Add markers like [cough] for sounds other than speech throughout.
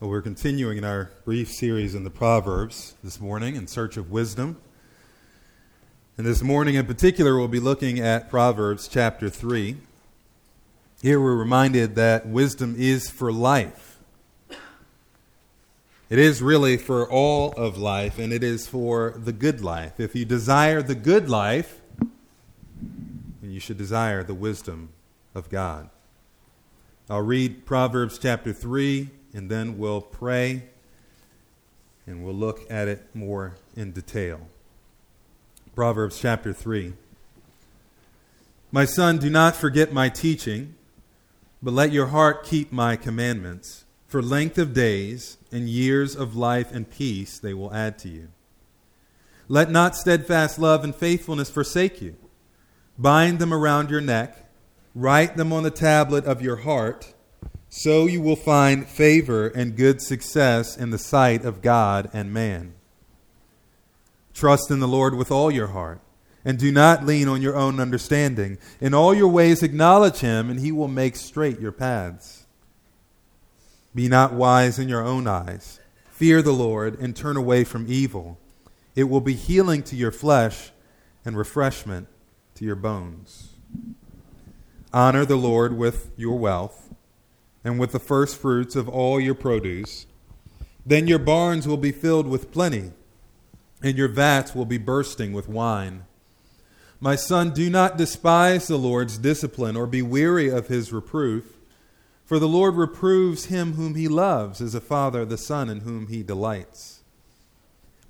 Well, we're continuing in our brief series in the Proverbs this morning in search of wisdom. And this morning in particular, we'll be looking at Proverbs chapter 3. Here we're reminded that wisdom is for life. It is really for all of life, and it is for the good life. If you desire the good life, then you should desire the wisdom of God. I'll read Proverbs chapter 3 and then we'll pray and we'll look at it more in detail. Proverbs chapter 3. My son, do not forget my teaching, but let your heart keep my commandments. For length of days and years of life and peace they will add to you. Let not steadfast love and faithfulness forsake you. Bind them around your neck, write them on the tablet of your heart so you will find favor and good success in the sight of God and man. Trust in the Lord with all your heart, and do not lean on your own understanding. In all your ways acknowledge him, and he will make straight your paths. Be not wise in your own eyes. Fear the Lord, and turn away from evil. It will be healing to your flesh and refreshment to your bones. Honor the Lord with your wealth and with the first fruits of all your produce. Then your barns will be filled with plenty, and your vats will be bursting with wine. My son, do not despise the Lord's discipline or be weary of his reproof, for the Lord reproves him whom he loves, as a father the son in whom he delights.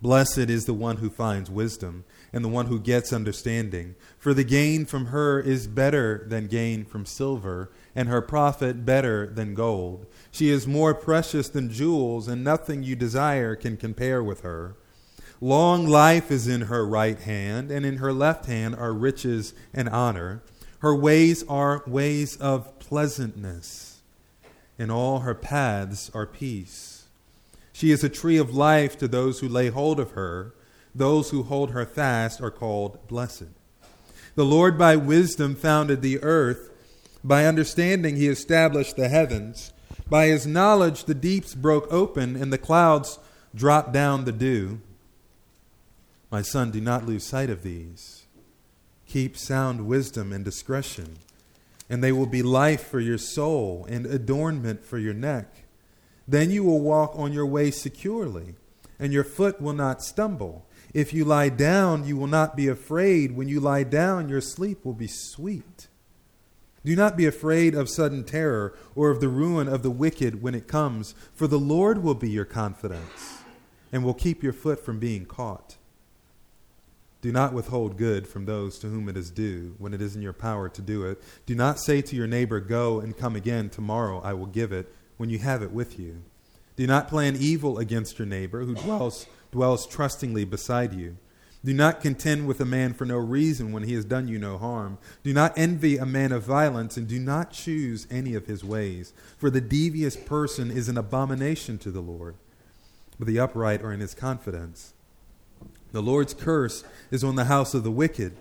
Blessed is the one who finds wisdom and the one who gets understanding, for the gain from her is better than gain from silver and her profit better than gold. She is more precious than jewels, and nothing you desire can compare with her. Long life is in her right hand, and in her left hand are riches and honor. Her ways are ways of pleasantness, and all her paths are peace. She is a tree of life to those who lay hold of her. Those who hold her fast are called blessed. The Lord by wisdom founded the earth by understanding, he established the heavens. By his knowledge, the deeps broke open and the clouds dropped down the dew. My son, do not lose sight of these. Keep sound wisdom and discretion, and they will be life for your soul and adornment for your neck. Then you will walk on your way securely, and your foot will not stumble. If you lie down, you will not be afraid. When you lie down, your sleep will be sweet. Do not be afraid of sudden terror or of the ruin of the wicked when it comes, for the Lord will be your confidence and will keep your foot from being caught. Do not withhold good from those to whom it is due when it is in your power to do it. Do not say to your neighbor, Go and come again, tomorrow I will give it, when you have it with you. Do not plan evil against your neighbor who dwells, dwells trustingly beside you. Do not contend with a man for no reason when he has done you no harm. Do not envy a man of violence, and do not choose any of his ways. For the devious person is an abomination to the Lord, but the upright are in his confidence. The Lord's curse is on the house of the wicked,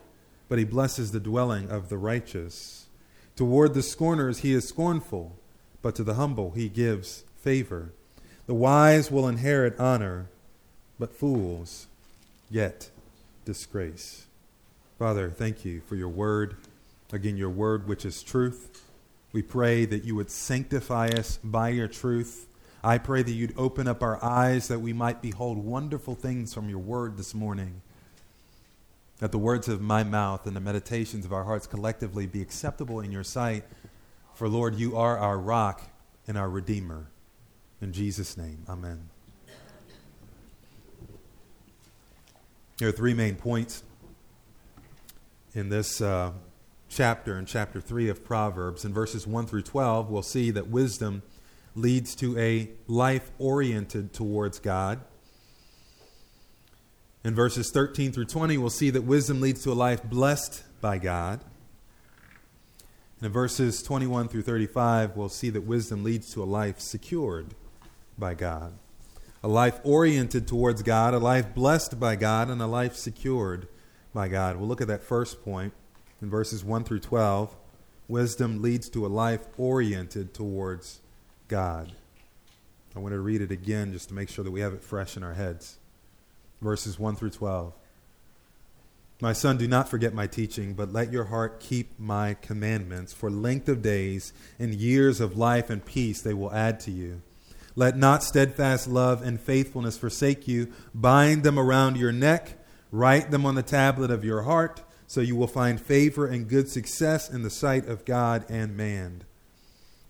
but he blesses the dwelling of the righteous. Toward the scorners he is scornful, but to the humble he gives favor. The wise will inherit honor, but fools yet disgrace. Father, thank you for your word. Again, your word, which is truth. We pray that you would sanctify us by your truth. I pray that you'd open up our eyes that we might behold wonderful things from your word this morning. That the words of my mouth and the meditations of our hearts collectively be acceptable in your sight. For, Lord, you are our rock and our Redeemer. In Jesus' name, amen. There are three main points in this uh, chapter, in chapter 3 of Proverbs. In verses 1 through 12, we'll see that wisdom leads to a life oriented towards God. In verses 13 through 20, we'll see that wisdom leads to a life blessed by God. In verses 21 through 35, we'll see that wisdom leads to a life secured by God a life oriented towards God, a life blessed by God, and a life secured by God. We'll look at that first point in verses 1 through 12. Wisdom leads to a life oriented towards God. I want to read it again just to make sure that we have it fresh in our heads. Verses 1 through 12. My son, do not forget my teaching, but let your heart keep my commandments. For length of days and years of life and peace they will add to you. Let not steadfast love and faithfulness forsake you. Bind them around your neck, write them on the tablet of your heart, so you will find favor and good success in the sight of God and man.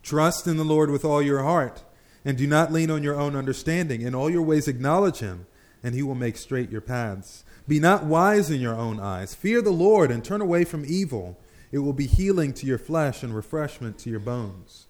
Trust in the Lord with all your heart, and do not lean on your own understanding. In all your ways acknowledge him, and he will make straight your paths. Be not wise in your own eyes. Fear the Lord and turn away from evil. It will be healing to your flesh and refreshment to your bones.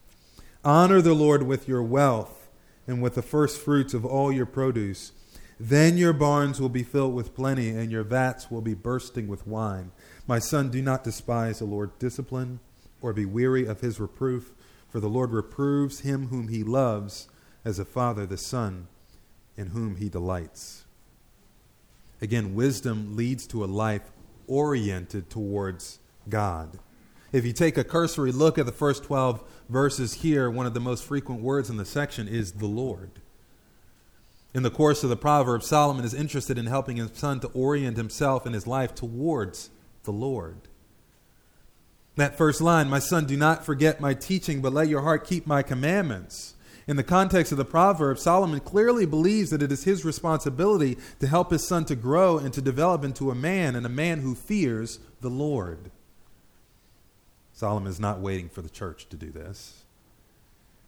Honor the Lord with your wealth and with the first fruits of all your produce. Then your barns will be filled with plenty, and your vats will be bursting with wine. My son, do not despise the Lord's discipline, or be weary of his reproof, for the Lord reproves him whom he loves, as a father the son in whom he delights. Again, wisdom leads to a life oriented towards God. If you take a cursory look at the first 12 verses here, one of the most frequent words in the section is the Lord. In the course of the Proverbs, Solomon is interested in helping his son to orient himself and his life towards the Lord. That first line, My son, do not forget my teaching, but let your heart keep my commandments. In the context of the proverb, Solomon clearly believes that it is his responsibility to help his son to grow and to develop into a man and a man who fears the Lord. Solomon is not waiting for the church to do this.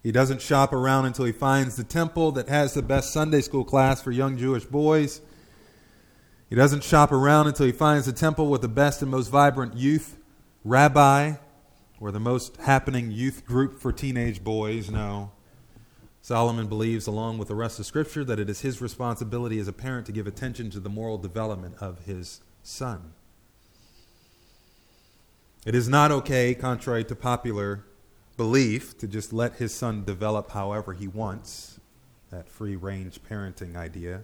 He doesn't shop around until he finds the temple that has the best Sunday school class for young Jewish boys. He doesn't shop around until he finds the temple with the best and most vibrant youth rabbi or the most happening youth group for teenage boys. No. Solomon believes, along with the rest of Scripture, that it is his responsibility as a parent to give attention to the moral development of his son. It is not okay, contrary to popular belief, to just let his son develop however he wants, that free range parenting idea.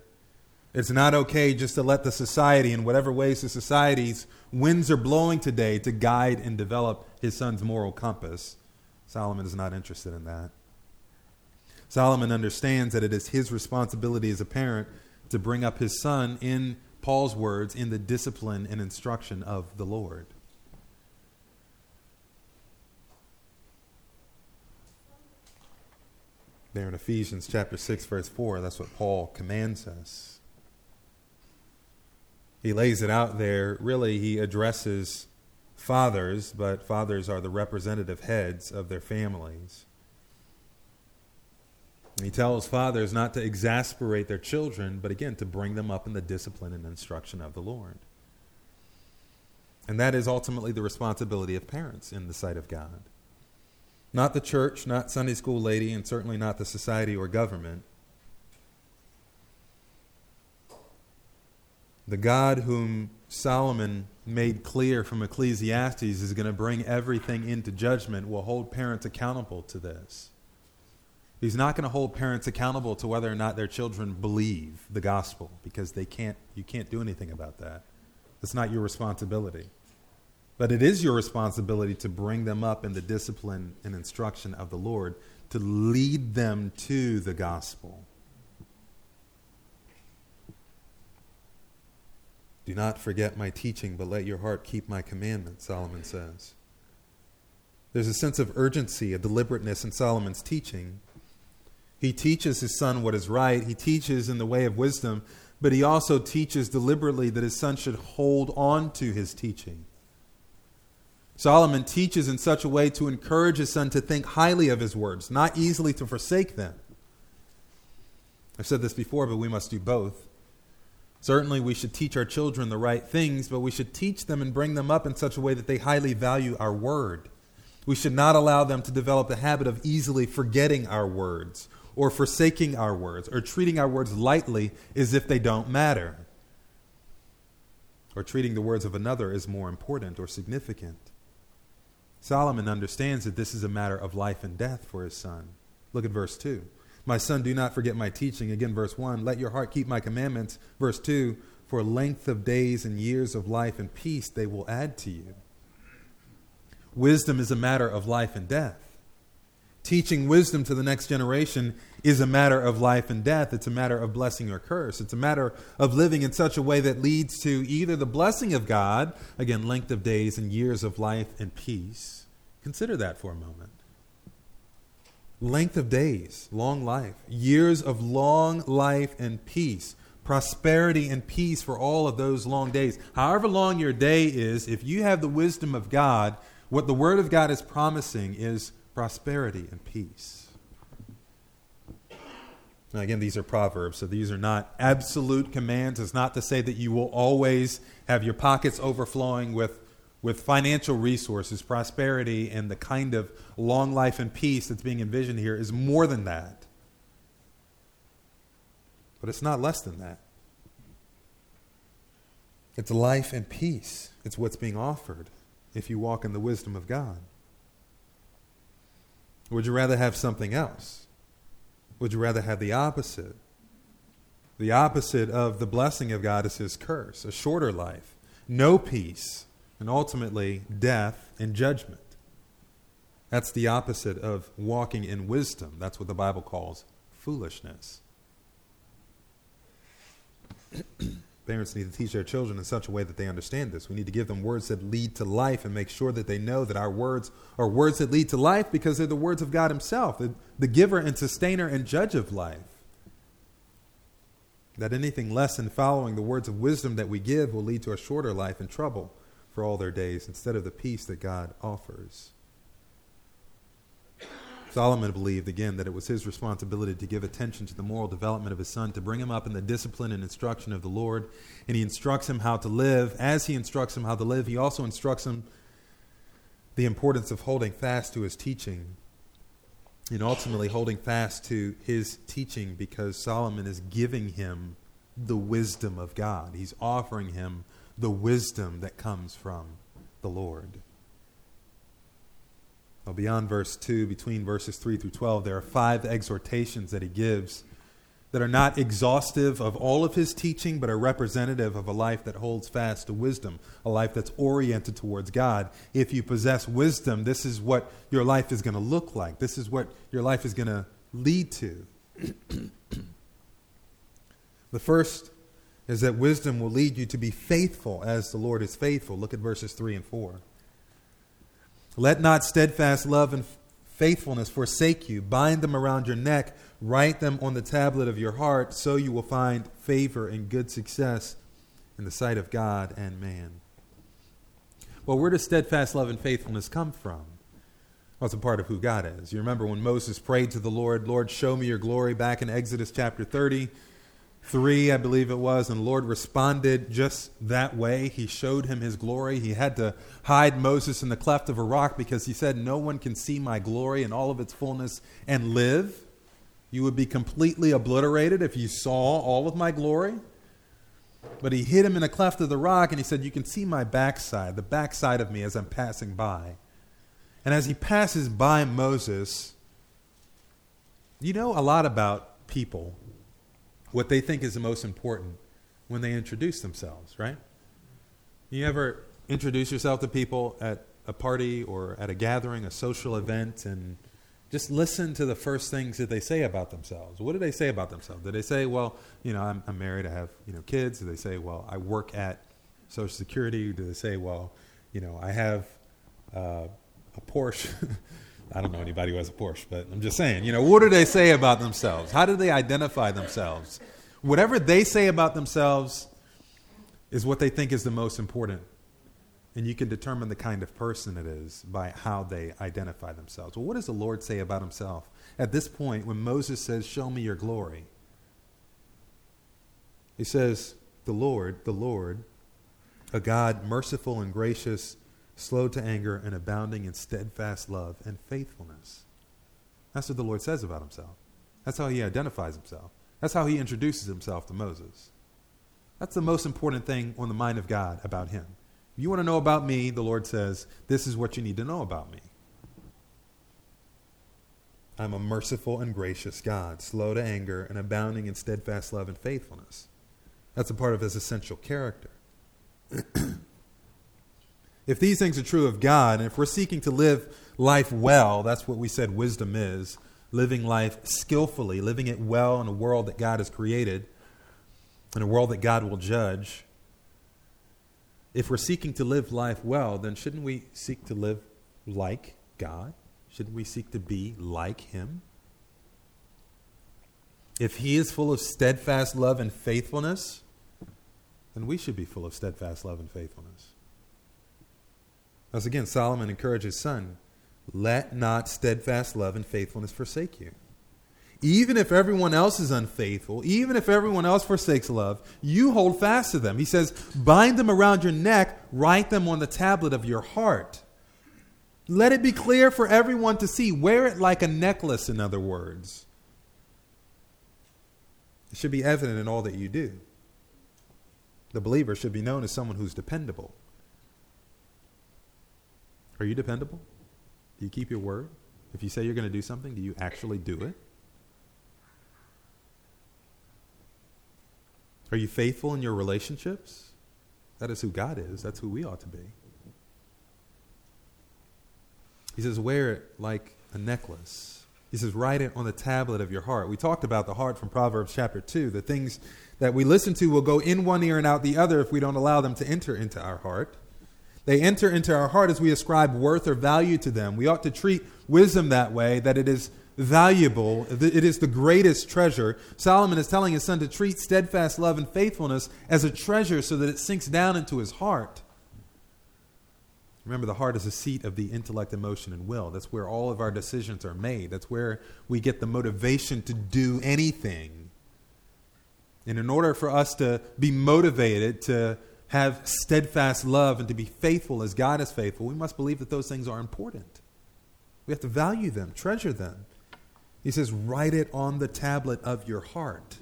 It's not okay just to let the society, in whatever ways the society's winds are blowing today, to guide and develop his son's moral compass. Solomon is not interested in that. Solomon understands that it is his responsibility as a parent to bring up his son, in Paul's words, in the discipline and instruction of the Lord. There in Ephesians chapter 6, verse 4, that's what Paul commands us. He lays it out there. Really, he addresses fathers, but fathers are the representative heads of their families. He tells fathers not to exasperate their children, but again, to bring them up in the discipline and instruction of the Lord. And that is ultimately the responsibility of parents in the sight of God. Not the church, not Sunday school lady, and certainly not the society or government. The God whom Solomon made clear from Ecclesiastes is going to bring everything into judgment will hold parents accountable to this. He's not going to hold parents accountable to whether or not their children believe the gospel because they can't, you can't do anything about that. It's not your responsibility. But it is your responsibility to bring them up in the discipline and instruction of the Lord, to lead them to the gospel. Do not forget my teaching, but let your heart keep my commandments, Solomon says. There's a sense of urgency, a deliberateness in Solomon's teaching he teaches his son what is right. He teaches in the way of wisdom, but he also teaches deliberately that his son should hold on to his teaching. Solomon teaches in such a way to encourage his son to think highly of his words, not easily to forsake them. I've said this before, but we must do both. Certainly, we should teach our children the right things, but we should teach them and bring them up in such a way that they highly value our word. We should not allow them to develop the habit of easily forgetting our words or forsaking our words or treating our words lightly as if they don't matter or treating the words of another as more important or significant. Solomon understands that this is a matter of life and death for his son. Look at verse 2. My son, do not forget my teaching. Again, verse 1. Let your heart keep my commandments. Verse 2. For length of days and years of life and peace they will add to you. Wisdom is a matter of life and death. Teaching wisdom to the next generation is a matter of life and death. It's a matter of blessing or curse. It's a matter of living in such a way that leads to either the blessing of God, again, length of days and years of life and peace. Consider that for a moment. Length of days, long life, years of long life and peace, prosperity and peace for all of those long days. However long your day is, if you have the wisdom of God, what the Word of God is promising is prosperity and peace. Now, again, these are proverbs, so these are not absolute commands. It's not to say that you will always have your pockets overflowing with with financial resources, prosperity, and the kind of long life and peace that's being envisioned here is more than that. But it's not less than that. It's life and peace. It's what's being offered if you walk in the wisdom of God. Would you rather have something else? Would you rather have the opposite? The opposite of the blessing of God is his curse, a shorter life, no peace, and ultimately death and judgment. That's the opposite of walking in wisdom. That's what the Bible calls foolishness. [clears throat] Parents need to teach their children in such a way that they understand this. We need to give them words that lead to life and make sure that they know that our words are words that lead to life because they're the words of God Himself, the, the giver and sustainer and judge of life. That anything less than following the words of wisdom that we give will lead to a shorter life and trouble for all their days instead of the peace that God offers. Solomon believed, again, that it was his responsibility to give attention to the moral development of his son, to bring him up in the discipline and instruction of the Lord. And he instructs him how to live. As he instructs him how to live, he also instructs him the importance of holding fast to his teaching. And ultimately, holding fast to his teaching because Solomon is giving him the wisdom of God. He's offering him the wisdom that comes from the Lord. Well, beyond verse 2, between verses 3 through 12, there are five exhortations that he gives that are not exhaustive of all of his teaching, but are representative of a life that holds fast to wisdom, a life that's oriented towards God. If you possess wisdom, this is what your life is going to look like, this is what your life is going to lead to. [clears throat] the first is that wisdom will lead you to be faithful as the Lord is faithful. Look at verses 3 and 4. Let not steadfast love and faithfulness forsake you. Bind them around your neck, write them on the tablet of your heart, so you will find favor and good success in the sight of God and man. Well, where does steadfast love and faithfulness come from? Well, it's a part of who God is. You remember when Moses prayed to the Lord, Lord, show me your glory, back in Exodus chapter 30. 3, I believe it was, and the Lord responded just that way. He showed him his glory. He had to hide Moses in the cleft of a rock because he said, No one can see my glory in all of its fullness and live. You would be completely obliterated if you saw all of my glory. But he hid him in a cleft of the rock and he said, You can see my backside, the backside of me as I'm passing by. And as he passes by Moses, you know a lot about people what they think is the most important when they introduce themselves, right? You ever introduce yourself to people at a party or at a gathering, a social event, and just listen to the first things that they say about themselves. What do they say about themselves? Do they say, "Well, you know, I'm, I'm married, I have you know kids"? Do they say, "Well, I work at Social Security"? Do they say, "Well, you know, I have uh, a Porsche"? [laughs] I don't know anybody who has a Porsche, but I'm just saying, you know, what do they say about themselves? How do they identify themselves? Whatever they say about themselves is what they think is the most important. And you can determine the kind of person it is by how they identify themselves. Well, what does the Lord say about himself? At this point, when Moses says, Show me your glory, he says, The Lord, the Lord, a God merciful and gracious slow to anger, and abounding in steadfast love and faithfulness. That's what the Lord says about himself. That's how he identifies himself. That's how he introduces himself to Moses. That's the most important thing on the mind of God about him. If you want to know about me, the Lord says, this is what you need to know about me. I'm a merciful and gracious God, slow to anger and abounding in steadfast love and faithfulness. That's a part of his essential character. [clears throat] If these things are true of God, and if we're seeking to live life well, that's what we said wisdom is. living life skillfully, living it well in a world that God has created, in a world that God will judge, if we're seeking to live life well, then shouldn't we seek to live like God? Shouldn't we seek to be like Him? If He is full of steadfast love and faithfulness, then we should be full of steadfast love and faithfulness. As again, Solomon encouraged his son let not steadfast love and faithfulness forsake you. Even if everyone else is unfaithful, even if everyone else forsakes love, you hold fast to them. He says, bind them around your neck, write them on the tablet of your heart. Let it be clear for everyone to see. Wear it like a necklace, in other words. It should be evident in all that you do. The believer should be known as someone who's dependable. Are you dependable? Do you keep your word? If you say you're going to do something, do you actually do it? Are you faithful in your relationships? That is who God is. That's who we ought to be. He says, wear it like a necklace. He says, write it on the tablet of your heart. We talked about the heart from Proverbs chapter 2. The things that we listen to will go in one ear and out the other if we don't allow them to enter into our heart. They enter into our heart as we ascribe worth or value to them. We ought to treat wisdom that way, that it is valuable, it is the greatest treasure. Solomon is telling his son to treat steadfast love and faithfulness as a treasure so that it sinks down into his heart. Remember, the heart is the seat of the intellect, emotion, and will. That's where all of our decisions are made. That's where we get the motivation to do anything. And in order for us to be motivated to have steadfast love and to be faithful as God is faithful, we must believe that those things are important. We have to value them, treasure them. He says, write it on the tablet of your heart.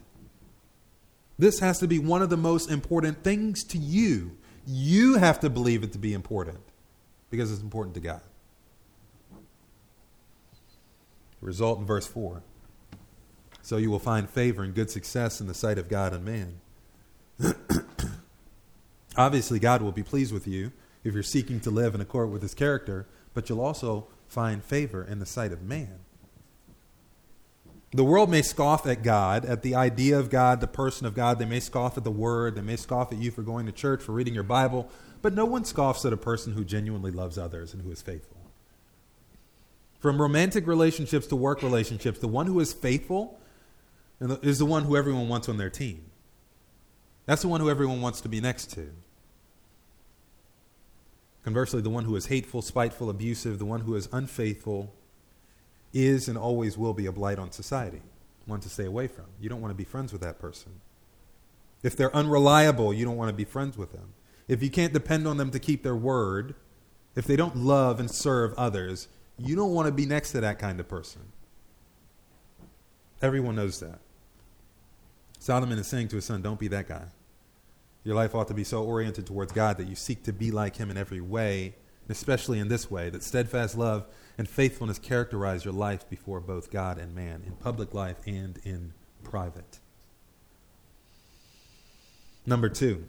This has to be one of the most important things to you. You have to believe it to be important because it's important to God. The result in verse 4. So you will find favor and good success in the sight of God and man. [clears throat] Obviously, God will be pleased with you if you're seeking to live in accord with his character, but you'll also find favor in the sight of man. The world may scoff at God, at the idea of God, the person of God. They may scoff at the word. They may scoff at you for going to church, for reading your Bible. But no one scoffs at a person who genuinely loves others and who is faithful. From romantic relationships to work relationships, the one who is faithful is the one who everyone wants on their team. That's the one who everyone wants to be next to. Conversely, the one who is hateful, spiteful, abusive, the one who is unfaithful, is and always will be a blight on society, one to stay away from. You don't want to be friends with that person. If they're unreliable, you don't want to be friends with them. If you can't depend on them to keep their word, if they don't love and serve others, you don't want to be next to that kind of person. Everyone knows that. Solomon is saying to his son, Don't be that guy. Your life ought to be so oriented towards God that you seek to be like Him in every way, especially in this way, that steadfast love and faithfulness characterize your life before both God and man, in public life and in private. Number two,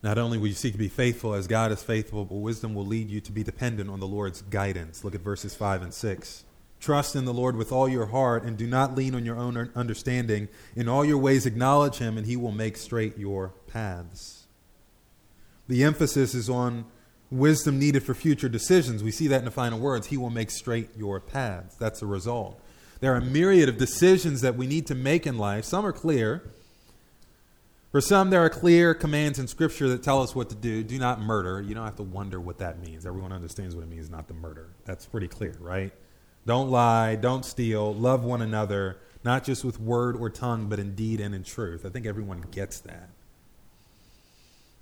not only will you seek to be faithful as God is faithful, but wisdom will lead you to be dependent on the Lord's guidance. Look at verses 5 and 6. Trust in the Lord with all your heart and do not lean on your own understanding. In all your ways, acknowledge him, and he will make straight your paths. The emphasis is on wisdom needed for future decisions. We see that in the final words He will make straight your paths. That's the result. There are a myriad of decisions that we need to make in life. Some are clear. For some, there are clear commands in Scripture that tell us what to do. Do not murder. You don't have to wonder what that means. Everyone understands what it means not to murder. That's pretty clear, right? Don't lie, don't steal, love one another, not just with word or tongue, but in deed and in truth. I think everyone gets that.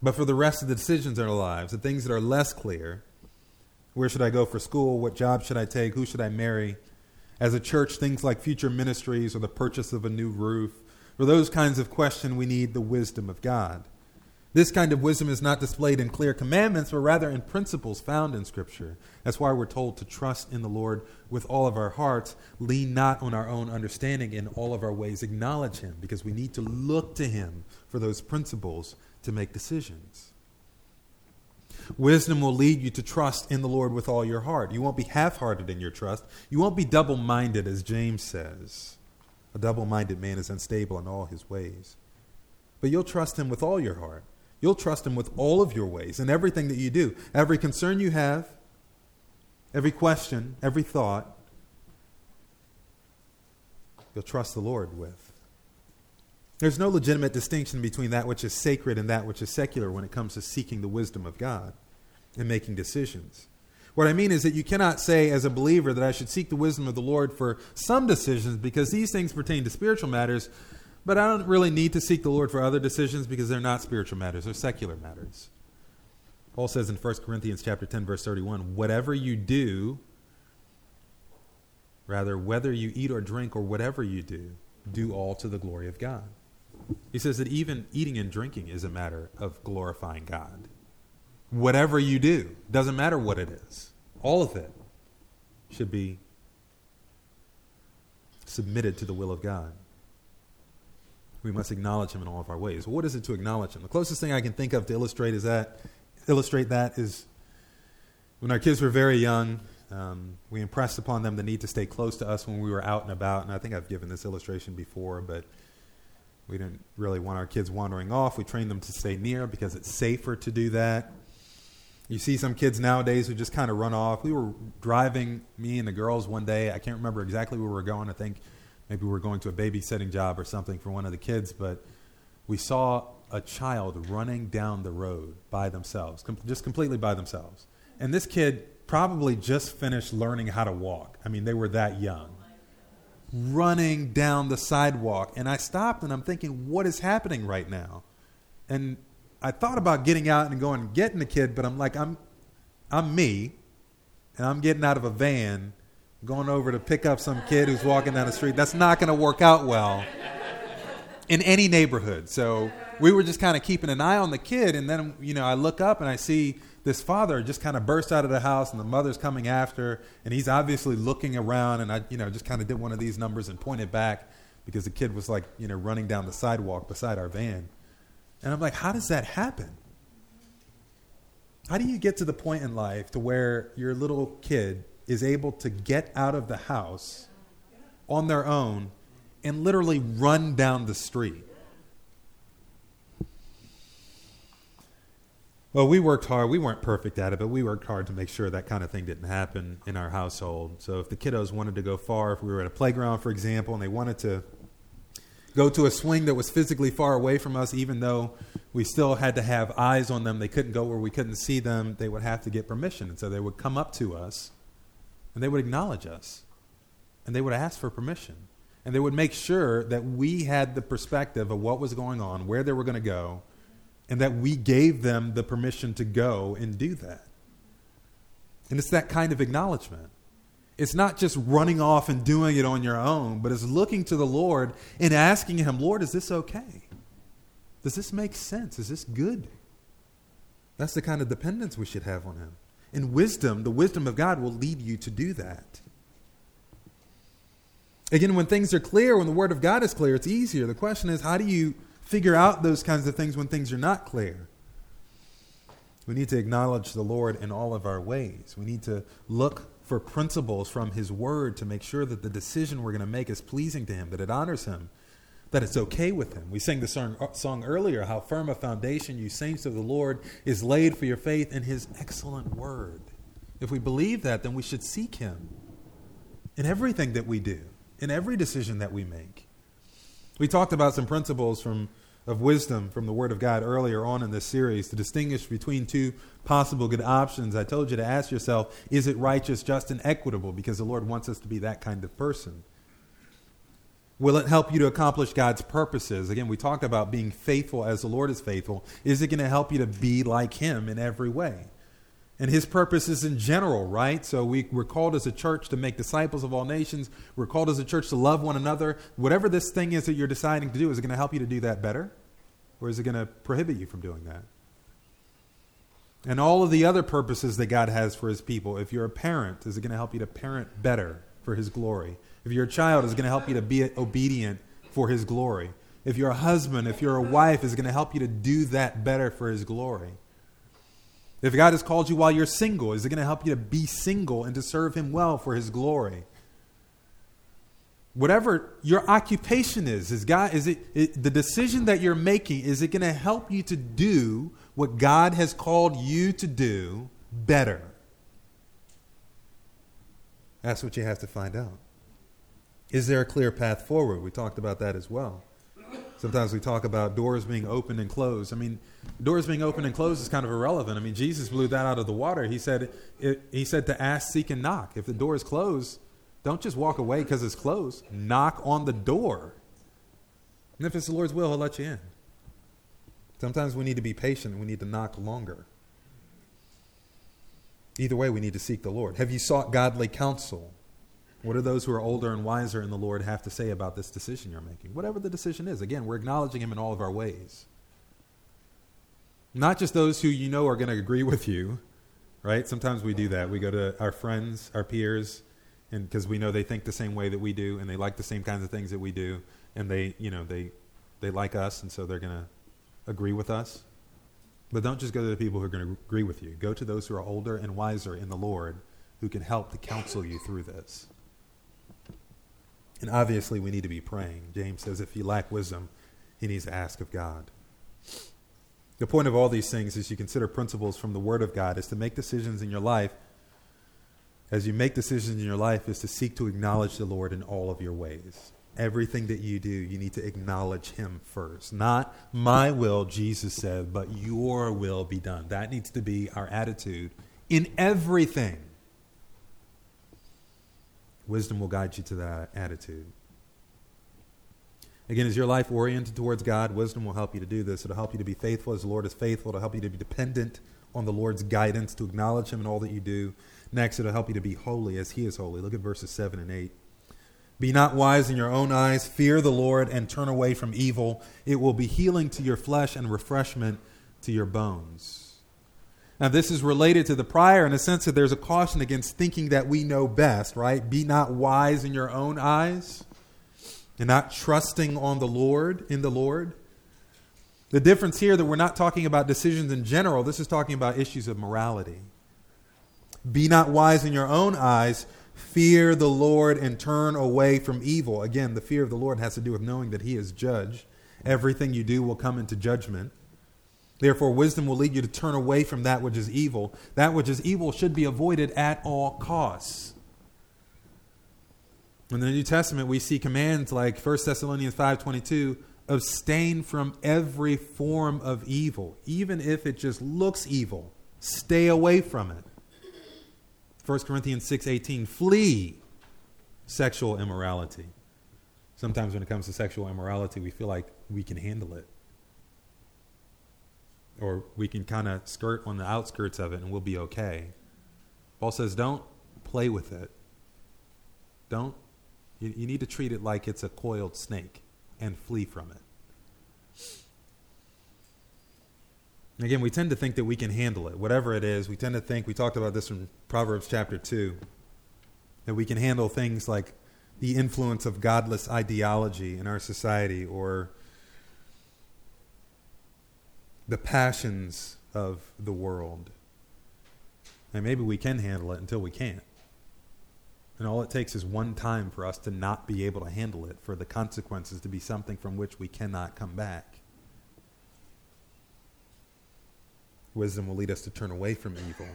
But for the rest of the decisions in our lives, the things that are less clear, where should I go for school? What job should I take? Who should I marry? As a church, things like future ministries or the purchase of a new roof, for those kinds of questions, we need the wisdom of God. This kind of wisdom is not displayed in clear commandments, but rather in principles found in Scripture. That's why we're told to trust in the Lord with all of our hearts, lean not on our own understanding, in all of our ways acknowledge Him, because we need to look to Him for those principles to make decisions. Wisdom will lead you to trust in the Lord with all your heart. You won't be half hearted in your trust. You won't be double minded, as James says. A double minded man is unstable in all his ways. But you'll trust him with all your heart. You'll trust him with all of your ways and everything that you do. Every concern you have, every question, every thought, you'll trust the Lord with. There's no legitimate distinction between that which is sacred and that which is secular when it comes to seeking the wisdom of God and making decisions. What I mean is that you cannot say as a believer that I should seek the wisdom of the Lord for some decisions because these things pertain to spiritual matters, but I don't really need to seek the Lord for other decisions because they're not spiritual matters, they're secular matters. Paul says in 1 Corinthians chapter 10 verse 31, whatever you do, rather whether you eat or drink or whatever you do, do all to the glory of God. He says that even eating and drinking is a matter of glorifying God. Whatever you do, doesn't matter what it is, all of it should be submitted to the will of God. We must acknowledge him in all of our ways. What is it to acknowledge him? The closest thing I can think of to illustrate is that illustrate that is when our kids were very young, um, we impressed upon them the need to stay close to us when we were out and about. And I think I've given this illustration before, but we didn't really want our kids wandering off. We trained them to stay near because it's safer to do that. You see some kids nowadays who just kind of run off. We were driving, me and the girls, one day. I can't remember exactly where we were going. I think maybe we're going to a babysitting job or something for one of the kids, but we saw a child running down the road by themselves, com- just completely by themselves. And this kid probably just finished learning how to walk. I mean, they were that young running down the sidewalk. And I stopped and I'm thinking, what is happening right now? And I thought about getting out and going and getting the kid, but I'm like, I'm, I'm me, and I'm getting out of a van, going over to pick up some kid who's walking down the street. That's not going to work out well in any neighborhood. So we were just kind of keeping an eye on the kid, and then you know I look up and I see this father just kind of burst out of the house and the mother's coming after and he's obviously looking around and I you know just kind of did one of these numbers and pointed back because the kid was like you know running down the sidewalk beside our van and I'm like how does that happen how do you get to the point in life to where your little kid is able to get out of the house on their own and literally run down the street Well, we worked hard. We weren't perfect at it, but we worked hard to make sure that kind of thing didn't happen in our household. So if the kiddos wanted to go far, if we were at a playground, for example, and they wanted to go to a swing that was physically far away from us, even though we still had to have eyes on them, they couldn't go where we couldn't see them, they would have to get permission. And so they would come up to us and they would acknowledge us and they would ask for permission. And they would make sure that we had the perspective of what was going on, where they were going to go, and that we gave them the permission to go and do that. And it's that kind of acknowledgement. It's not just running off and doing it on your own, but it's looking to the Lord and asking Him, Lord, is this okay? Does this make sense? Is this good? That's the kind of dependence we should have on Him. And wisdom, the wisdom of God, will lead you to do that. Again, when things are clear, when the Word of God is clear, it's easier. The question is, how do you figure out those kinds of things when things are not clear. We need to acknowledge the Lord in all of our ways. We need to look for principles from His Word to make sure that the decision we're going to make is pleasing to Him, that it honors Him, that it's okay with Him. We sang the song, uh, song earlier, How Firm a Foundation, you saints of the Lord, is laid for your faith in His excellent Word. If we believe that, then we should seek Him in everything that we do, in every decision that we make. We talked about some principles from of wisdom from the Word of God earlier on in this series to distinguish between two possible good options. I told you to ask yourself, is it righteous, just, and equitable? Because the Lord wants us to be that kind of person. Will it help you to accomplish God's purposes? Again, we talked about being faithful as the Lord is faithful. Is it going to help you to be like Him in every way? and his purposes in general, right? So we, we're called as a church to make disciples of all nations. We're called as a church to love one another. Whatever this thing is that you're deciding to do, is it going to help you to do that better? Or is it going to prohibit you from doing that? And all of the other purposes that God has for his people. If you're a parent, is it going to help you to parent better for his glory? If you're a child, is going to help you to be obedient for his glory? If you're a husband, if you're a wife, is going to help you to do that better for his glory? If God has called you while you're single, is it going to help you to be single and to serve Him well for His glory? Whatever your occupation is, is God is it, it the decision that you're making is it going to help you to do what God has called you to do better? That's what you have to find out. Is there a clear path forward? We talked about that as well. Sometimes we talk about doors being opened and closed. I mean, doors being opened and closed is kind of irrelevant. I mean, Jesus blew that out of the water. He said, he said to ask, seek, and knock. If the door is closed, don't just walk away because it's closed. Knock on the door. And if it's the Lord's will, He'll let you in. Sometimes we need to be patient. We need to knock longer. Either way, we need to seek the Lord. Have you sought godly counsel? What do those who are older and wiser in the Lord have to say about this decision you're making? Whatever the decision is. Again, we're acknowledging Him in all of our ways. Not just those who you know are going to agree with you, right? Sometimes we do that. We go to our friends, our peers, and because we know they think the same way that we do, and they like the same kinds of things that we do, and they, you know, they, they like us, and so they're going to agree with us. But don't just go to the people who are going to agree with you. Go to those who are older and wiser in the Lord who can help to counsel you through this. And obviously, we need to be praying. James says if you lack wisdom, he needs to ask of God. The point of all these things, as you consider principles from the Word of God, is to make decisions in your life. As you make decisions in your life, is to seek to acknowledge the Lord in all of your ways. Everything that you do, you need to acknowledge Him first. Not my will, Jesus said, but your will be done. That needs to be our attitude in everything. Wisdom will guide you to that attitude. Again, is your life oriented towards God? Wisdom will help you to do this. It'll help you to be faithful as the Lord is faithful. It'll help you to be dependent on the Lord's guidance, to acknowledge Him in all that you do. Next, it'll help you to be holy as He is holy. Look at verses 7 and 8. Be not wise in your own eyes. Fear the Lord and turn away from evil. It will be healing to your flesh and refreshment to your bones. Now, this is related to the prior in a sense that there's a caution against thinking that we know best, right? Be not wise in your own eyes and not trusting on the Lord, in the Lord. The difference here that we're not talking about decisions in general, this is talking about issues of morality. Be not wise in your own eyes, fear the Lord and turn away from evil. Again, the fear of the Lord has to do with knowing that He is judge. Everything you do will come into judgment. Therefore, wisdom will lead you to turn away from that which is evil. That which is evil should be avoided at all costs. In the New Testament, we see commands like 1 Thessalonians 5.22, abstain from every form of evil, even if it just looks evil. Stay away from it. 1 Corinthians 6.18, flee sexual immorality. Sometimes when it comes to sexual immorality, we feel like we can handle it or we can kind of skirt on the outskirts of it and we'll be okay. Paul says, don't play with it. Don't, you, you need to treat it like it's a coiled snake and flee from it. Again, we tend to think that we can handle it. Whatever it is, we tend to think, we talked about this in Proverbs chapter 2, that we can handle things like the influence of godless ideology in our society or the passions of the world. And maybe we can handle it until we can't. And all it takes is one time for us to not be able to handle it, for the consequences to be something from which we cannot come back. Wisdom will lead us to turn away from evil.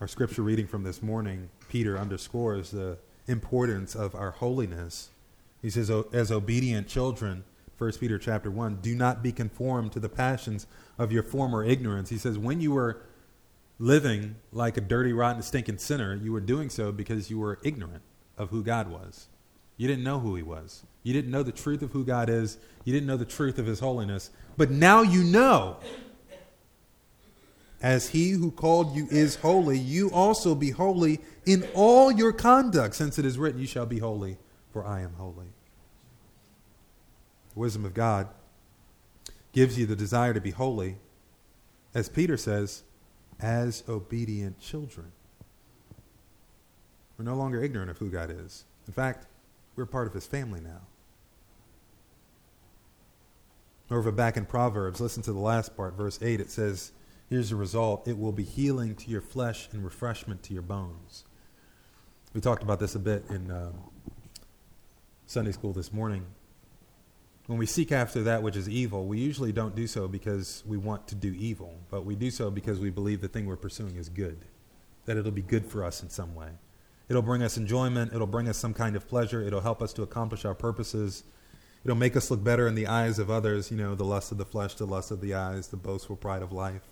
Our scripture reading from this morning, Peter underscores the importance of our holiness. He says, As obedient children, 1 Peter chapter 1, do not be conformed to the passions of your former ignorance. He says, when you were living like a dirty, rotten, stinking sinner, you were doing so because you were ignorant of who God was. You didn't know who He was. You didn't know the truth of who God is. You didn't know the truth of His holiness. But now you know. As He who called you is holy, you also be holy in all your conduct, since it is written, You shall be holy, for I am holy. The wisdom of God gives you the desire to be holy, as Peter says, as obedient children. We're no longer ignorant of who God is. In fact, we're part of his family now. Over back in Proverbs, listen to the last part, verse 8. It says, Here's the result it will be healing to your flesh and refreshment to your bones. We talked about this a bit in uh, Sunday school this morning. When we seek after that which is evil, we usually don't do so because we want to do evil, but we do so because we believe the thing we're pursuing is good, that it'll be good for us in some way. It'll bring us enjoyment, it'll bring us some kind of pleasure, it'll help us to accomplish our purposes. It'll make us look better in the eyes of others, you know, the lust of the flesh, the lust of the eyes, the boastful pride of life.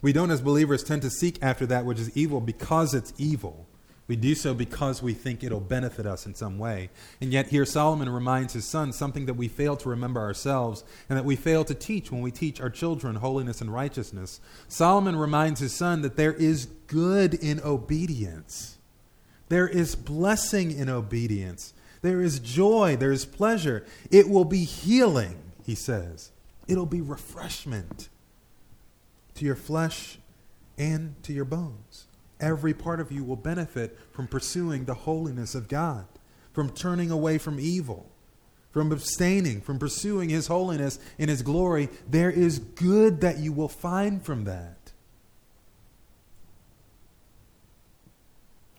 We don't, as believers, tend to seek after that which is evil because it's evil. We do so because we think it'll benefit us in some way. And yet, here Solomon reminds his son something that we fail to remember ourselves and that we fail to teach when we teach our children holiness and righteousness. Solomon reminds his son that there is good in obedience, there is blessing in obedience. There is joy, there is pleasure. It will be healing, he says. It'll be refreshment to your flesh and to your bones. Every part of you will benefit from pursuing the holiness of God, from turning away from evil, from abstaining, from pursuing His holiness in His glory. There is good that you will find from that.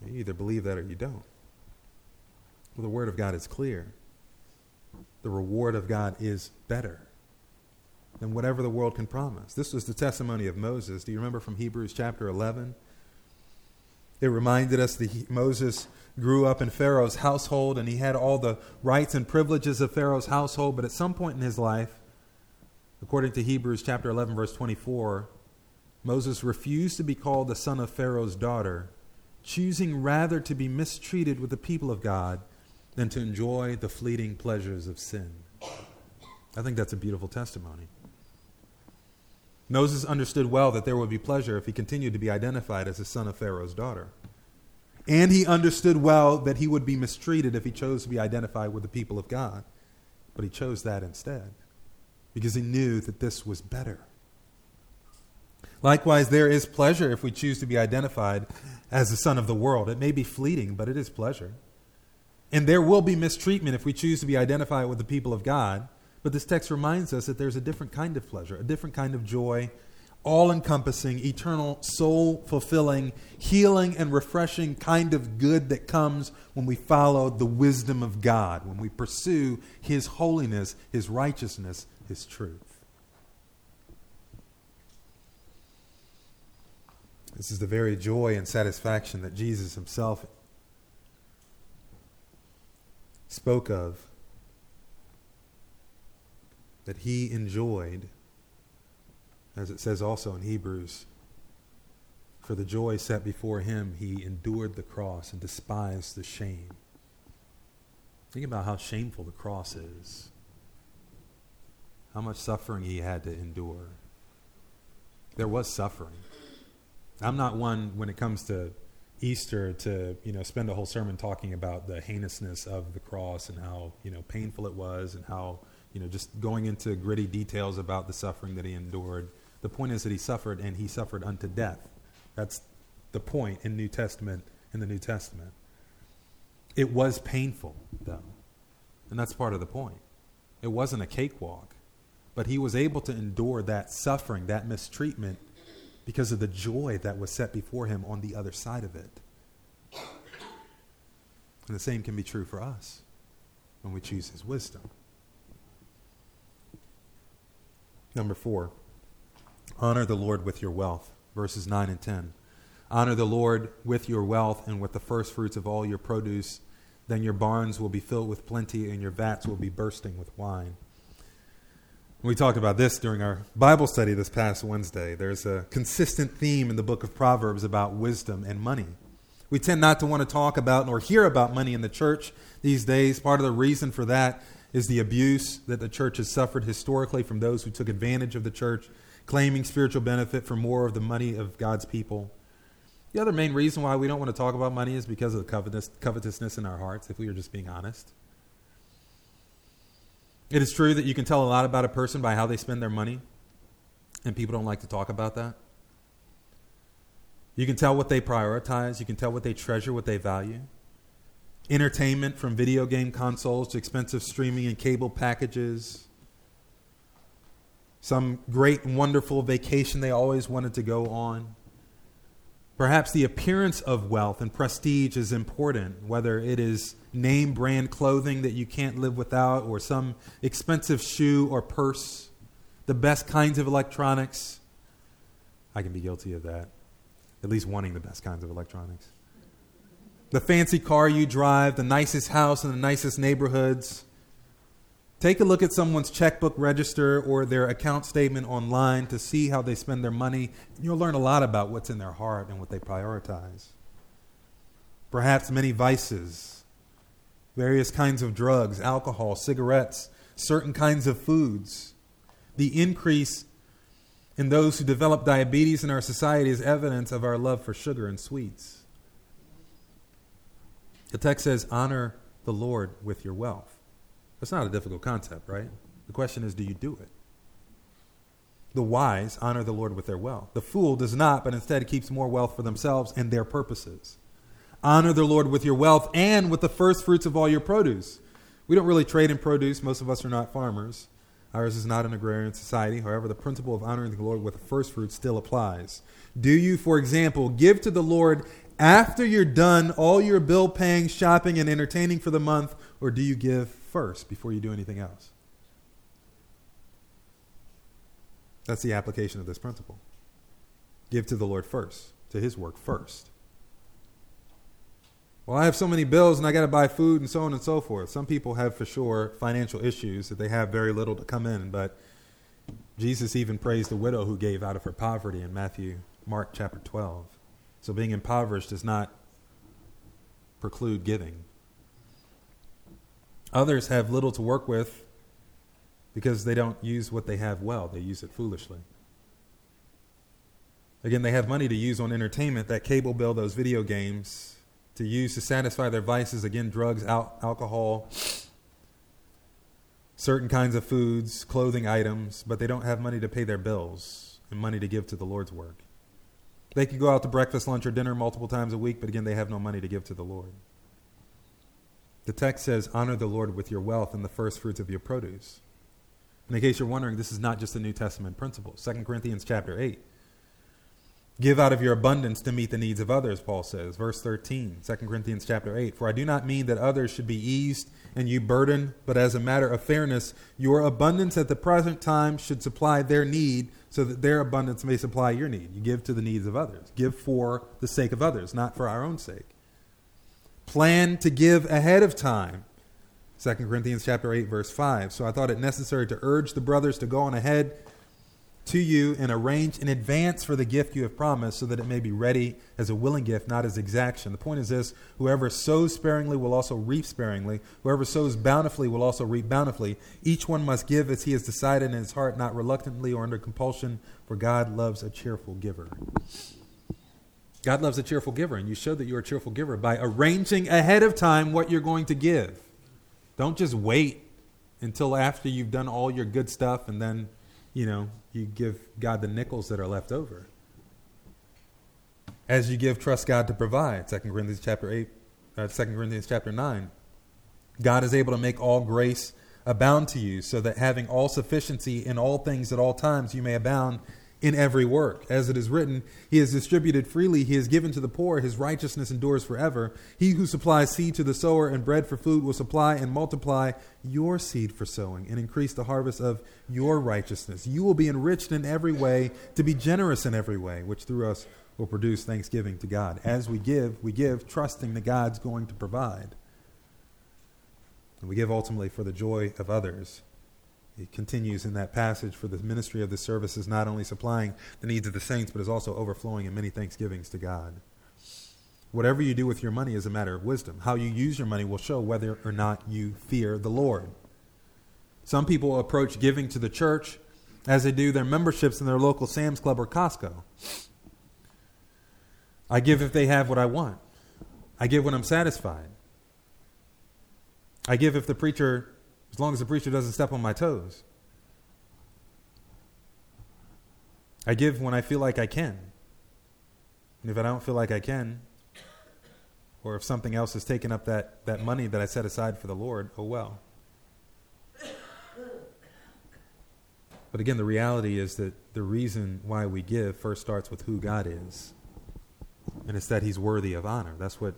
You either believe that or you don't. Well, the Word of God is clear. The reward of God is better than whatever the world can promise. This was the testimony of Moses. Do you remember from Hebrews chapter 11? It reminded us that he, Moses grew up in Pharaoh's household and he had all the rights and privileges of Pharaoh's household, but at some point in his life, according to Hebrews chapter 11 verse 24, Moses refused to be called the son of Pharaoh's daughter, choosing rather to be mistreated with the people of God than to enjoy the fleeting pleasures of sin. I think that's a beautiful testimony. Moses understood well that there would be pleasure if he continued to be identified as the son of Pharaoh's daughter. And he understood well that he would be mistreated if he chose to be identified with the people of God. But he chose that instead because he knew that this was better. Likewise, there is pleasure if we choose to be identified as the son of the world. It may be fleeting, but it is pleasure. And there will be mistreatment if we choose to be identified with the people of God. But this text reminds us that there's a different kind of pleasure, a different kind of joy, all encompassing, eternal, soul fulfilling, healing, and refreshing kind of good that comes when we follow the wisdom of God, when we pursue His holiness, His righteousness, His truth. This is the very joy and satisfaction that Jesus Himself spoke of that he enjoyed, as it says also in Hebrews, for the joy set before him, he endured the cross and despised the shame. Think about how shameful the cross is, how much suffering he had to endure. There was suffering. I'm not one when it comes to Easter to you know spend a whole sermon talking about the heinousness of the cross and how you know painful it was and how you know just going into gritty details about the suffering that he endured. The point is that he suffered and he suffered unto death. That's the point in New Testament in the New Testament. It was painful though. And that's part of the point. It wasn't a cakewalk, but he was able to endure that suffering, that mistreatment because of the joy that was set before him on the other side of it. And the same can be true for us when we choose his wisdom. Number four, honor the Lord with your wealth. Verses 9 and 10. Honor the Lord with your wealth and with the first fruits of all your produce. Then your barns will be filled with plenty, and your vats will be bursting with wine. We talked about this during our Bible study this past Wednesday. There's a consistent theme in the book of Proverbs about wisdom and money. We tend not to want to talk about nor hear about money in the church these days. Part of the reason for that is the abuse that the church has suffered historically from those who took advantage of the church, claiming spiritual benefit for more of the money of God's people. The other main reason why we don't want to talk about money is because of the covetous, covetousness in our hearts, if we are just being honest. It is true that you can tell a lot about a person by how they spend their money, and people don't like to talk about that. You can tell what they prioritize, you can tell what they treasure, what they value. Entertainment from video game consoles to expensive streaming and cable packages. some great wonderful vacation they always wanted to go on. Perhaps the appearance of wealth and prestige is important, whether it is name brand clothing that you can't live without, or some expensive shoe or purse, the best kinds of electronics. I can be guilty of that, at least wanting the best kinds of electronics. The fancy car you drive, the nicest house in the nicest neighborhoods. Take a look at someone's checkbook register or their account statement online to see how they spend their money. You'll learn a lot about what's in their heart and what they prioritize. Perhaps many vices, various kinds of drugs, alcohol, cigarettes, certain kinds of foods. The increase in those who develop diabetes in our society is evidence of our love for sugar and sweets. The text says, Honor the Lord with your wealth. That's not a difficult concept, right? The question is, do you do it? The wise honor the Lord with their wealth. The fool does not, but instead keeps more wealth for themselves and their purposes. Honor the Lord with your wealth and with the first fruits of all your produce. We don't really trade in produce. Most of us are not farmers. Ours is not an agrarian society. However, the principle of honoring the Lord with the first fruits still applies. Do you, for example, give to the Lord after you're done all your bill paying, shopping, and entertaining for the month, or do you give first before you do anything else. That's the application of this principle. Give to the Lord first, to His work first. Well, I have so many bills and I got to buy food and so on and so forth. Some people have for sure financial issues that they have very little to come in, but Jesus even praised the widow who gave out of her poverty in Matthew, Mark chapter 12. So being impoverished does not preclude giving. Others have little to work with because they don't use what they have well, they use it foolishly. Again, they have money to use on entertainment, that cable bill, those video games, to use to satisfy their vices again, drugs, al- alcohol, certain kinds of foods, clothing items, but they don't have money to pay their bills and money to give to the Lord's work. They could go out to breakfast, lunch, or dinner multiple times a week, but again, they have no money to give to the Lord. The text says, Honor the Lord with your wealth and the first fruits of your produce. And in case you're wondering, this is not just a New Testament principle. 2 Corinthians chapter 8. Give out of your abundance to meet the needs of others, Paul says. Verse 13, 2 Corinthians chapter 8. For I do not mean that others should be eased and you burdened, but as a matter of fairness, your abundance at the present time should supply their need so that their abundance may supply your need. You give to the needs of others. Give for the sake of others, not for our own sake. Plan to give ahead of time. 2 Corinthians chapter 8 verse 5. So I thought it necessary to urge the brothers to go on ahead to you and arrange in advance for the gift you have promised so that it may be ready as a willing gift, not as exaction. The point is this whoever sows sparingly will also reap sparingly. Whoever sows bountifully will also reap bountifully. Each one must give as he has decided in his heart, not reluctantly or under compulsion, for God loves a cheerful giver. God loves a cheerful giver, and you show that you're a cheerful giver by arranging ahead of time what you're going to give. Don't just wait until after you've done all your good stuff and then, you know, you give God the nickels that are left over. As you give, trust God to provide. 2 Corinthians chapter 8, uh, 2 Corinthians chapter 9. God is able to make all grace abound to you, so that having all sufficiency in all things at all times, you may abound in every work. As it is written, He has distributed freely, He has given to the poor, His righteousness endures forever. He who supplies seed to the sower and bread for food will supply and multiply your seed for sowing and increase the harvest of your righteousness. You will be enriched in every way, to be generous in every way, which through us will produce thanksgiving to God. As we give, we give trusting that God's going to provide. And we give ultimately for the joy of others it continues in that passage for the ministry of the service is not only supplying the needs of the saints, but is also overflowing in many thanksgivings to God. Whatever you do with your money is a matter of wisdom. How you use your money will show whether or not you fear the Lord. Some people approach giving to the church as they do their memberships in their local Sam's Club or Costco. I give if they have what I want. I give when I'm satisfied. I give if the preacher as long as the preacher doesn't step on my toes. I give when I feel like I can. And if I don't feel like I can, or if something else has taken up that, that money that I set aside for the Lord, oh well. But again, the reality is that the reason why we give first starts with who God is. And it's that he's worthy of honor. That's what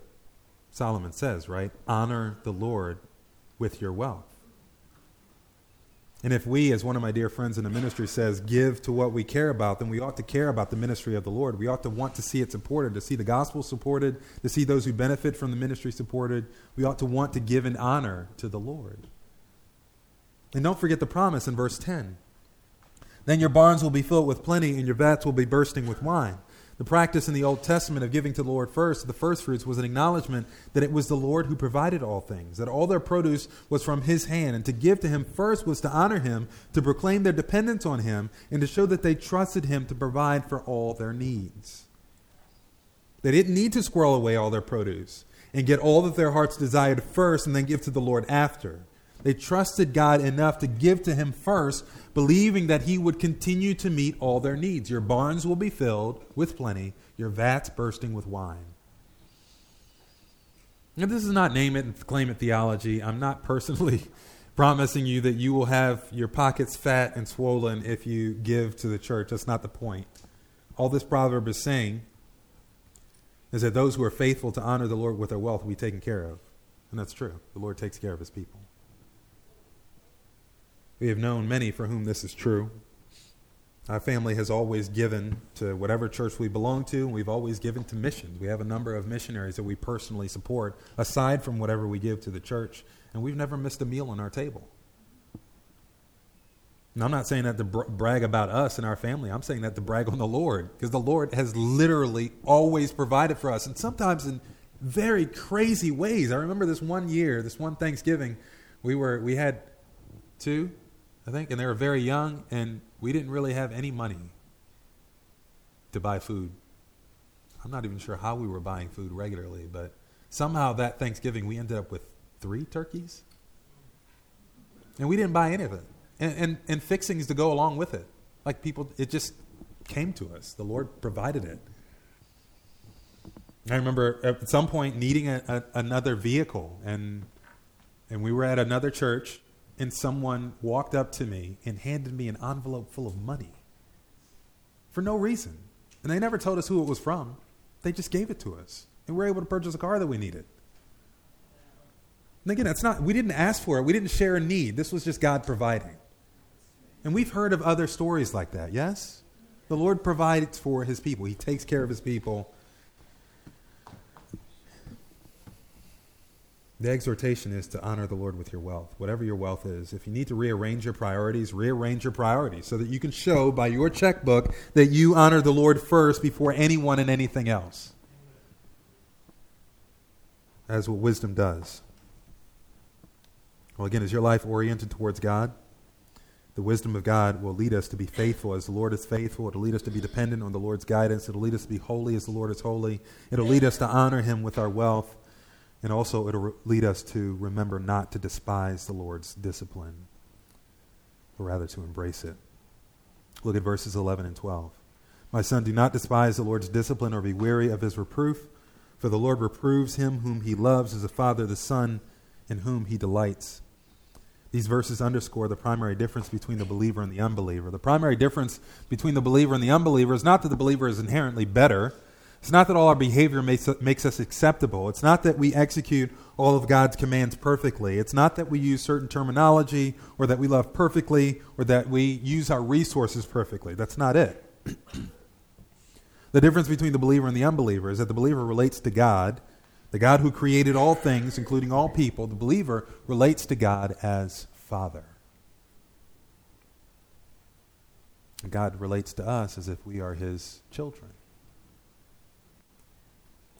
Solomon says, right? Honor the Lord with your wealth. And if we, as one of my dear friends in the ministry says, give to what we care about, then we ought to care about the ministry of the Lord. We ought to want to see it supported, to see the gospel supported, to see those who benefit from the ministry supported. We ought to want to give an honor to the Lord. And don't forget the promise in verse 10. Then your barns will be filled with plenty, and your vats will be bursting with wine. The practice in the Old Testament of giving to the Lord first, the first fruits, was an acknowledgement that it was the Lord who provided all things, that all their produce was from His hand, and to give to Him first was to honor Him, to proclaim their dependence on Him, and to show that they trusted Him to provide for all their needs. They didn't need to squirrel away all their produce and get all that their hearts desired first and then give to the Lord after. They trusted God enough to give to Him first, believing that He would continue to meet all their needs. Your barns will be filled with plenty, your vats bursting with wine. Now, this is not name it and claim it theology. I'm not personally [laughs] promising you that you will have your pockets fat and swollen if you give to the church. That's not the point. All this proverb is saying is that those who are faithful to honor the Lord with their wealth will be taken care of. And that's true. The Lord takes care of his people. We have known many for whom this is true. Our family has always given to whatever church we belong to, and we've always given to missions. We have a number of missionaries that we personally support, aside from whatever we give to the church, and we've never missed a meal on our table. And I'm not saying that to brag about us and our family. I'm saying that to brag on the Lord, because the Lord has literally always provided for us, and sometimes in very crazy ways. I remember this one year, this one Thanksgiving, we were we had two I think, and they were very young, and we didn't really have any money to buy food. I'm not even sure how we were buying food regularly, but somehow that Thanksgiving we ended up with three turkeys, and we didn't buy any of it, and and, and fixings to go along with it. Like people, it just came to us. The Lord provided it. I remember at some point needing a, a, another vehicle, and and we were at another church, and someone walked up to me and handed me an envelope full of money for no reason. And they never told us who it was from. They just gave it to us. And we were able to purchase a car that we needed. And again, it's not we didn't ask for it. We didn't share a need. This was just God providing. And we've heard of other stories like that, yes? The Lord provides for his people. He takes care of his people The exhortation is to honor the Lord with your wealth, whatever your wealth is. If you need to rearrange your priorities, rearrange your priorities so that you can show by your checkbook that you honor the Lord first before anyone and anything else. That's what wisdom does. Well, again, is your life oriented towards God? The wisdom of God will lead us to be faithful as the Lord is faithful. It'll lead us to be dependent on the Lord's guidance. It'll lead us to be holy as the Lord is holy. It'll lead us to honor Him with our wealth. And also, it'll lead us to remember not to despise the Lord's discipline, but rather to embrace it. Look at verses 11 and 12. My son, do not despise the Lord's discipline or be weary of his reproof, for the Lord reproves him whom he loves as a father the son in whom he delights. These verses underscore the primary difference between the believer and the unbeliever. The primary difference between the believer and the unbeliever is not that the believer is inherently better it's not that all our behavior makes, makes us acceptable. It's not that we execute all of God's commands perfectly. It's not that we use certain terminology or that we love perfectly or that we use our resources perfectly. That's not it. [clears throat] the difference between the believer and the unbeliever is that the believer relates to God, the God who created all things, including all people. The believer relates to God as Father. God relates to us as if we are his children.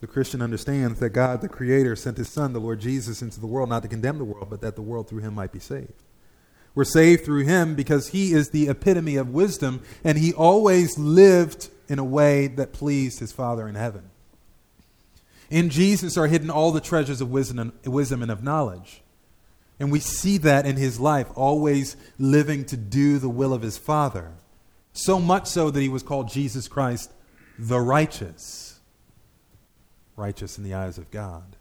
The Christian understands that God, the Creator, sent His Son, the Lord Jesus, into the world not to condemn the world, but that the world through Him might be saved. We're saved through Him because He is the epitome of wisdom, and He always lived in a way that pleased His Father in heaven. In Jesus are hidden all the treasures of wisdom and, of knowledge. And we see that in his life, always living to do the will of his Father. So much so that he was called Jesus Christ the righteous righteous in the eyes of God.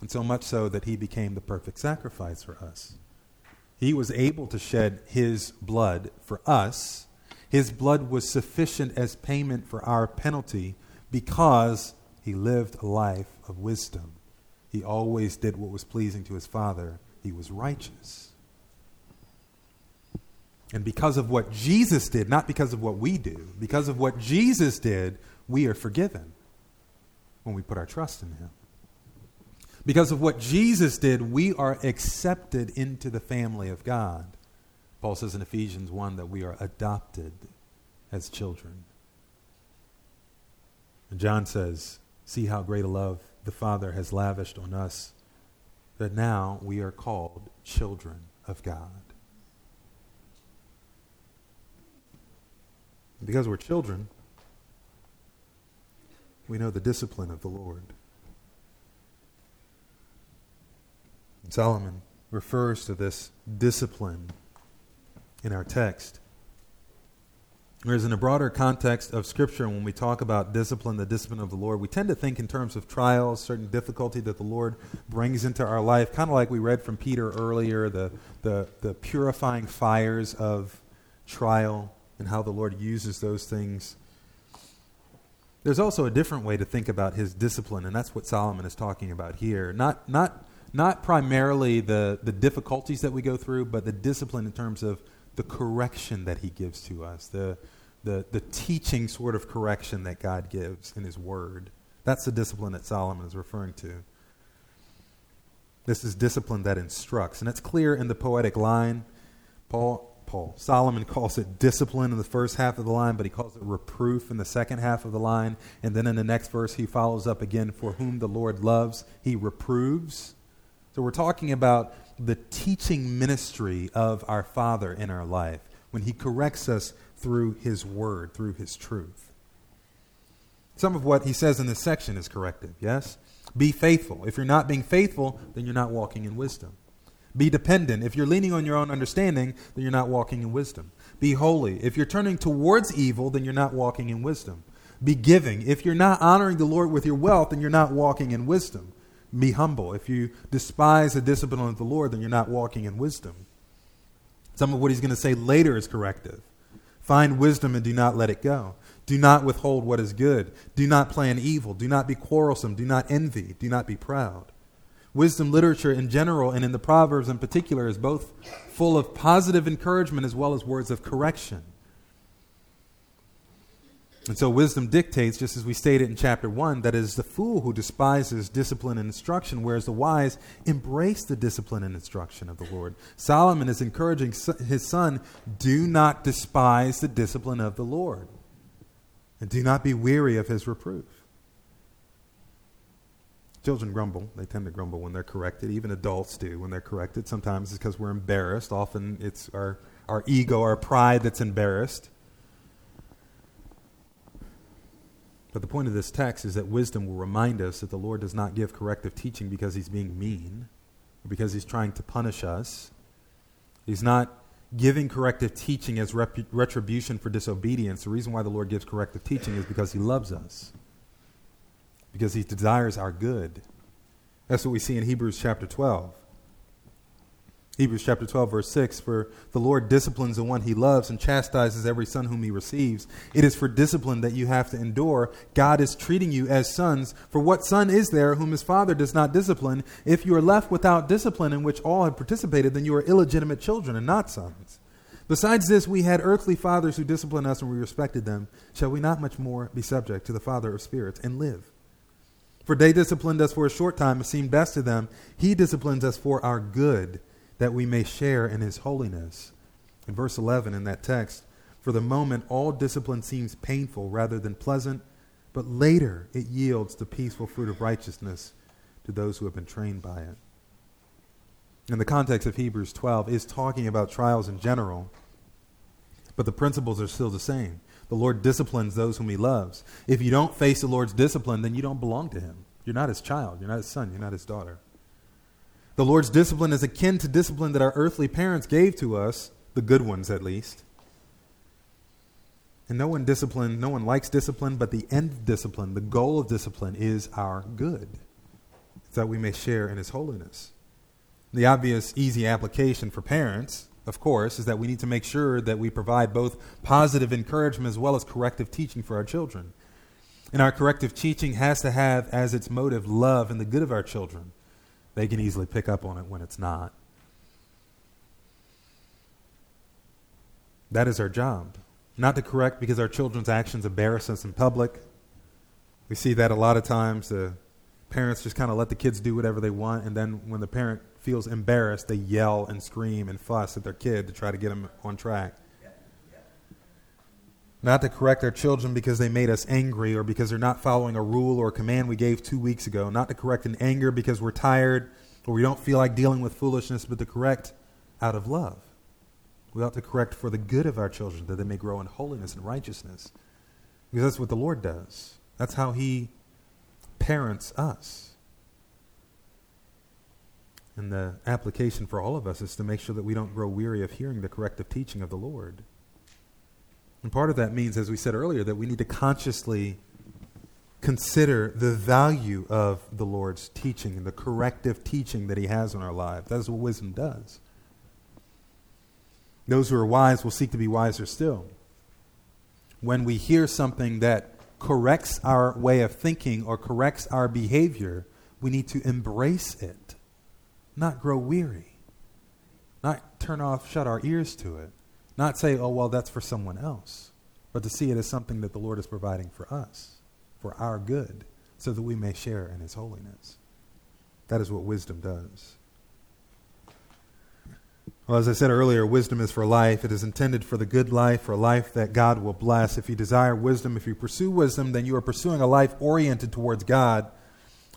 And so much so that he became the perfect sacrifice for us. He was able to shed his blood for us. His blood was sufficient as payment for our penalty because he lived a life of wisdom. He always did what was pleasing to his Father. He was righteous. And because of what Jesus did, not because of what we do, because of what Jesus did, we are forgiven when we put our trust in him. Because of what Jesus did, we are accepted into the family of God. Paul says in Ephesians 1 that we are adopted as children. And John says, See how great a love the Father has lavished on us, that now we are called children of God. Because we're children, we know the discipline of the Lord. Solomon refers to this discipline in our text. Whereas in a broader context of Scripture, when we talk about discipline, the discipline of the Lord, we tend to think in terms of trials, certain difficulty that the Lord brings into our life, kind of like we read from Peter earlier, the, the, the purifying fires of trial and how the Lord uses those things. There's also a different way to think about his discipline, and that's what Solomon is talking about here. Not, not, not primarily the, the difficulties that we go through, but the discipline in terms of the correction that he gives to us, the, the, the teaching sort of correction that God gives in his word. That's the discipline that Solomon is referring to. This is discipline that instructs. And it's clear in the poetic line. Paul, Paul, Solomon calls it discipline in the first half of the line, but he calls it reproof in the second half of the line. And then in the next verse, he follows up again, for whom the Lord loves, he reproves. So we're talking about the teaching ministry of our Father in our life when He corrects us through His Word, through His truth. Some of what He says in this section is corrective, yes? Be faithful. If you're not being faithful, then you're not walking in wisdom. Be dependent. If you're leaning on your own understanding, then you're not walking in wisdom. Be holy. If you're turning towards evil, then you're not walking in wisdom. Be giving. If you're not honoring the Lord with your wealth, then you're not walking in wisdom. Be humble. If you despise the discipline of the Lord, then you're not walking in wisdom. Some of what he's going to say later is corrective. Find wisdom and do not let it go. Do not withhold what is good. Do not plan evil. Do not be quarrelsome. Do not envy. Do not be proud. Wisdom literature in general and in the Proverbs in particular is both full of positive encouragement as well as words of correction. And so wisdom dictates, just as we stated in chapter 1, that it is the fool who despises discipline and instruction, whereas the wise embrace the discipline and instruction of the Lord. Solomon is encouraging his son do not despise the discipline of the Lord, and do not be weary of his reproof. Children grumble. They tend to grumble when they're corrected. Even adults do when they're corrected. Sometimes it's because we're embarrassed. Often it's our, our ego, our pride that's embarrassed. But the point of this text is that wisdom will remind us that the Lord does not give corrective teaching because he's being mean or because he's trying to punish us. He's not giving corrective teaching as rep- retribution for disobedience. The reason why the Lord gives corrective teaching is because he loves us, because he desires our good. That's what we see in Hebrews chapter 12. Hebrews chapter 12, verse 6 For the Lord disciplines the one he loves and chastises every son whom he receives. It is for discipline that you have to endure. God is treating you as sons. For what son is there whom his father does not discipline? If you are left without discipline in which all have participated, then you are illegitimate children and not sons. Besides this, we had earthly fathers who disciplined us and we respected them. Shall we not much more be subject to the Father of spirits and live? For they disciplined us for a short time, it seemed best to them. He disciplines us for our good that we may share in his holiness. In verse 11 in that text, for the moment all discipline seems painful rather than pleasant, but later it yields the peaceful fruit of righteousness to those who have been trained by it. In the context of Hebrews 12 is talking about trials in general, but the principles are still the same. The Lord disciplines those whom he loves. If you don't face the Lord's discipline, then you don't belong to him. You're not his child. You're not his son. You're not his daughter. The Lord's discipline is akin to discipline that our earthly parents gave to us, the good ones at least. And no one discipline, no one likes discipline, but the end of discipline, the goal of discipline is our good, that we may share in his holiness. The obvious, easy application for parents, of course, is that we need to make sure that we provide both positive encouragement as well as corrective teaching for our children. And our corrective teaching has to have as its motive love and the good of our children. They can easily pick up on it when it's not. That is our job. Not to correct because our children's actions embarrass us in public. We see that a lot of times. The parents just kind of let the kids do whatever they want, and then when the parent feels embarrassed, they yell and scream and fuss at their kid to try to get them on track. Not to correct our children because they made us angry or because they're not following a rule or a command we gave two weeks ago. Not to correct in anger because we're tired or we don't feel like dealing with foolishness, but to correct out of love. We ought to correct for the good of our children that they may grow in holiness and righteousness. Because that's what the Lord does. That's how He parents us. And the application for all of us is to make sure that we don't grow weary of hearing the corrective teaching of the Lord. And part of that means, as we said earlier, that we need to consciously consider the value of the Lord's teaching and the corrective teaching that He has in our lives. That is what wisdom does. Those who are wise will seek to be wiser still. When we hear something that corrects our way of thinking or corrects our behavior, we need to embrace it not grow weary, not turn off, shut our ears to it, not say, oh, well, that's for someone else, but to see it as something that the Lord is providing for us, for our good, so that we may share in His holiness. That is what wisdom does. Well, as I said earlier, wisdom is for life. It is intended for the good life, for a life that God will bless. If you desire wisdom, if you pursue wisdom, then you are pursuing a life oriented towards God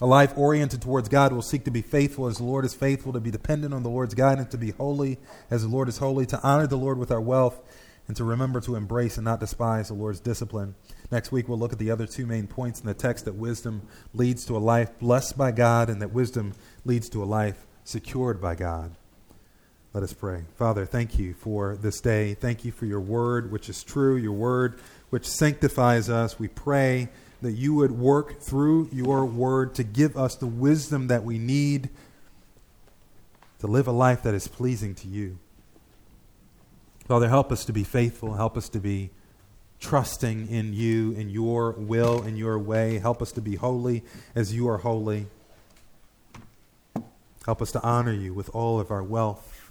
a life oriented towards God will seek to be faithful as the Lord is faithful, to be dependent on the Lord's guidance, to be holy as the Lord is holy, to honor the Lord with our wealth, and to remember to embrace and not despise the Lord's discipline. Next week, we'll look at the other two main points in the text that wisdom leads to a life blessed by God, and that wisdom leads to a life secured by God. Let us pray. Father, thank you for this day. Thank you for your word, which is true, your word, which sanctifies us. We pray that you would work through your word to give us the wisdom that we need to live a life that is pleasing to you. Father, help us to be faithful. Help us to be trusting in you, in your will, in your way. Help us to be holy as you are holy. Help us to honor you with all of our wealth.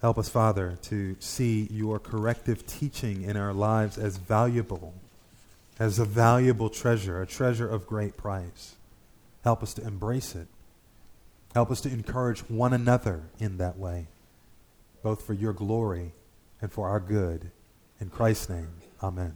Help us, Father, to see your corrective teaching in our lives as valuable as a valuable treasure, a treasure of great price. Help us to embrace it. Help us to encourage one another in that way, both for your glory and for our good. In Christ's name, amen.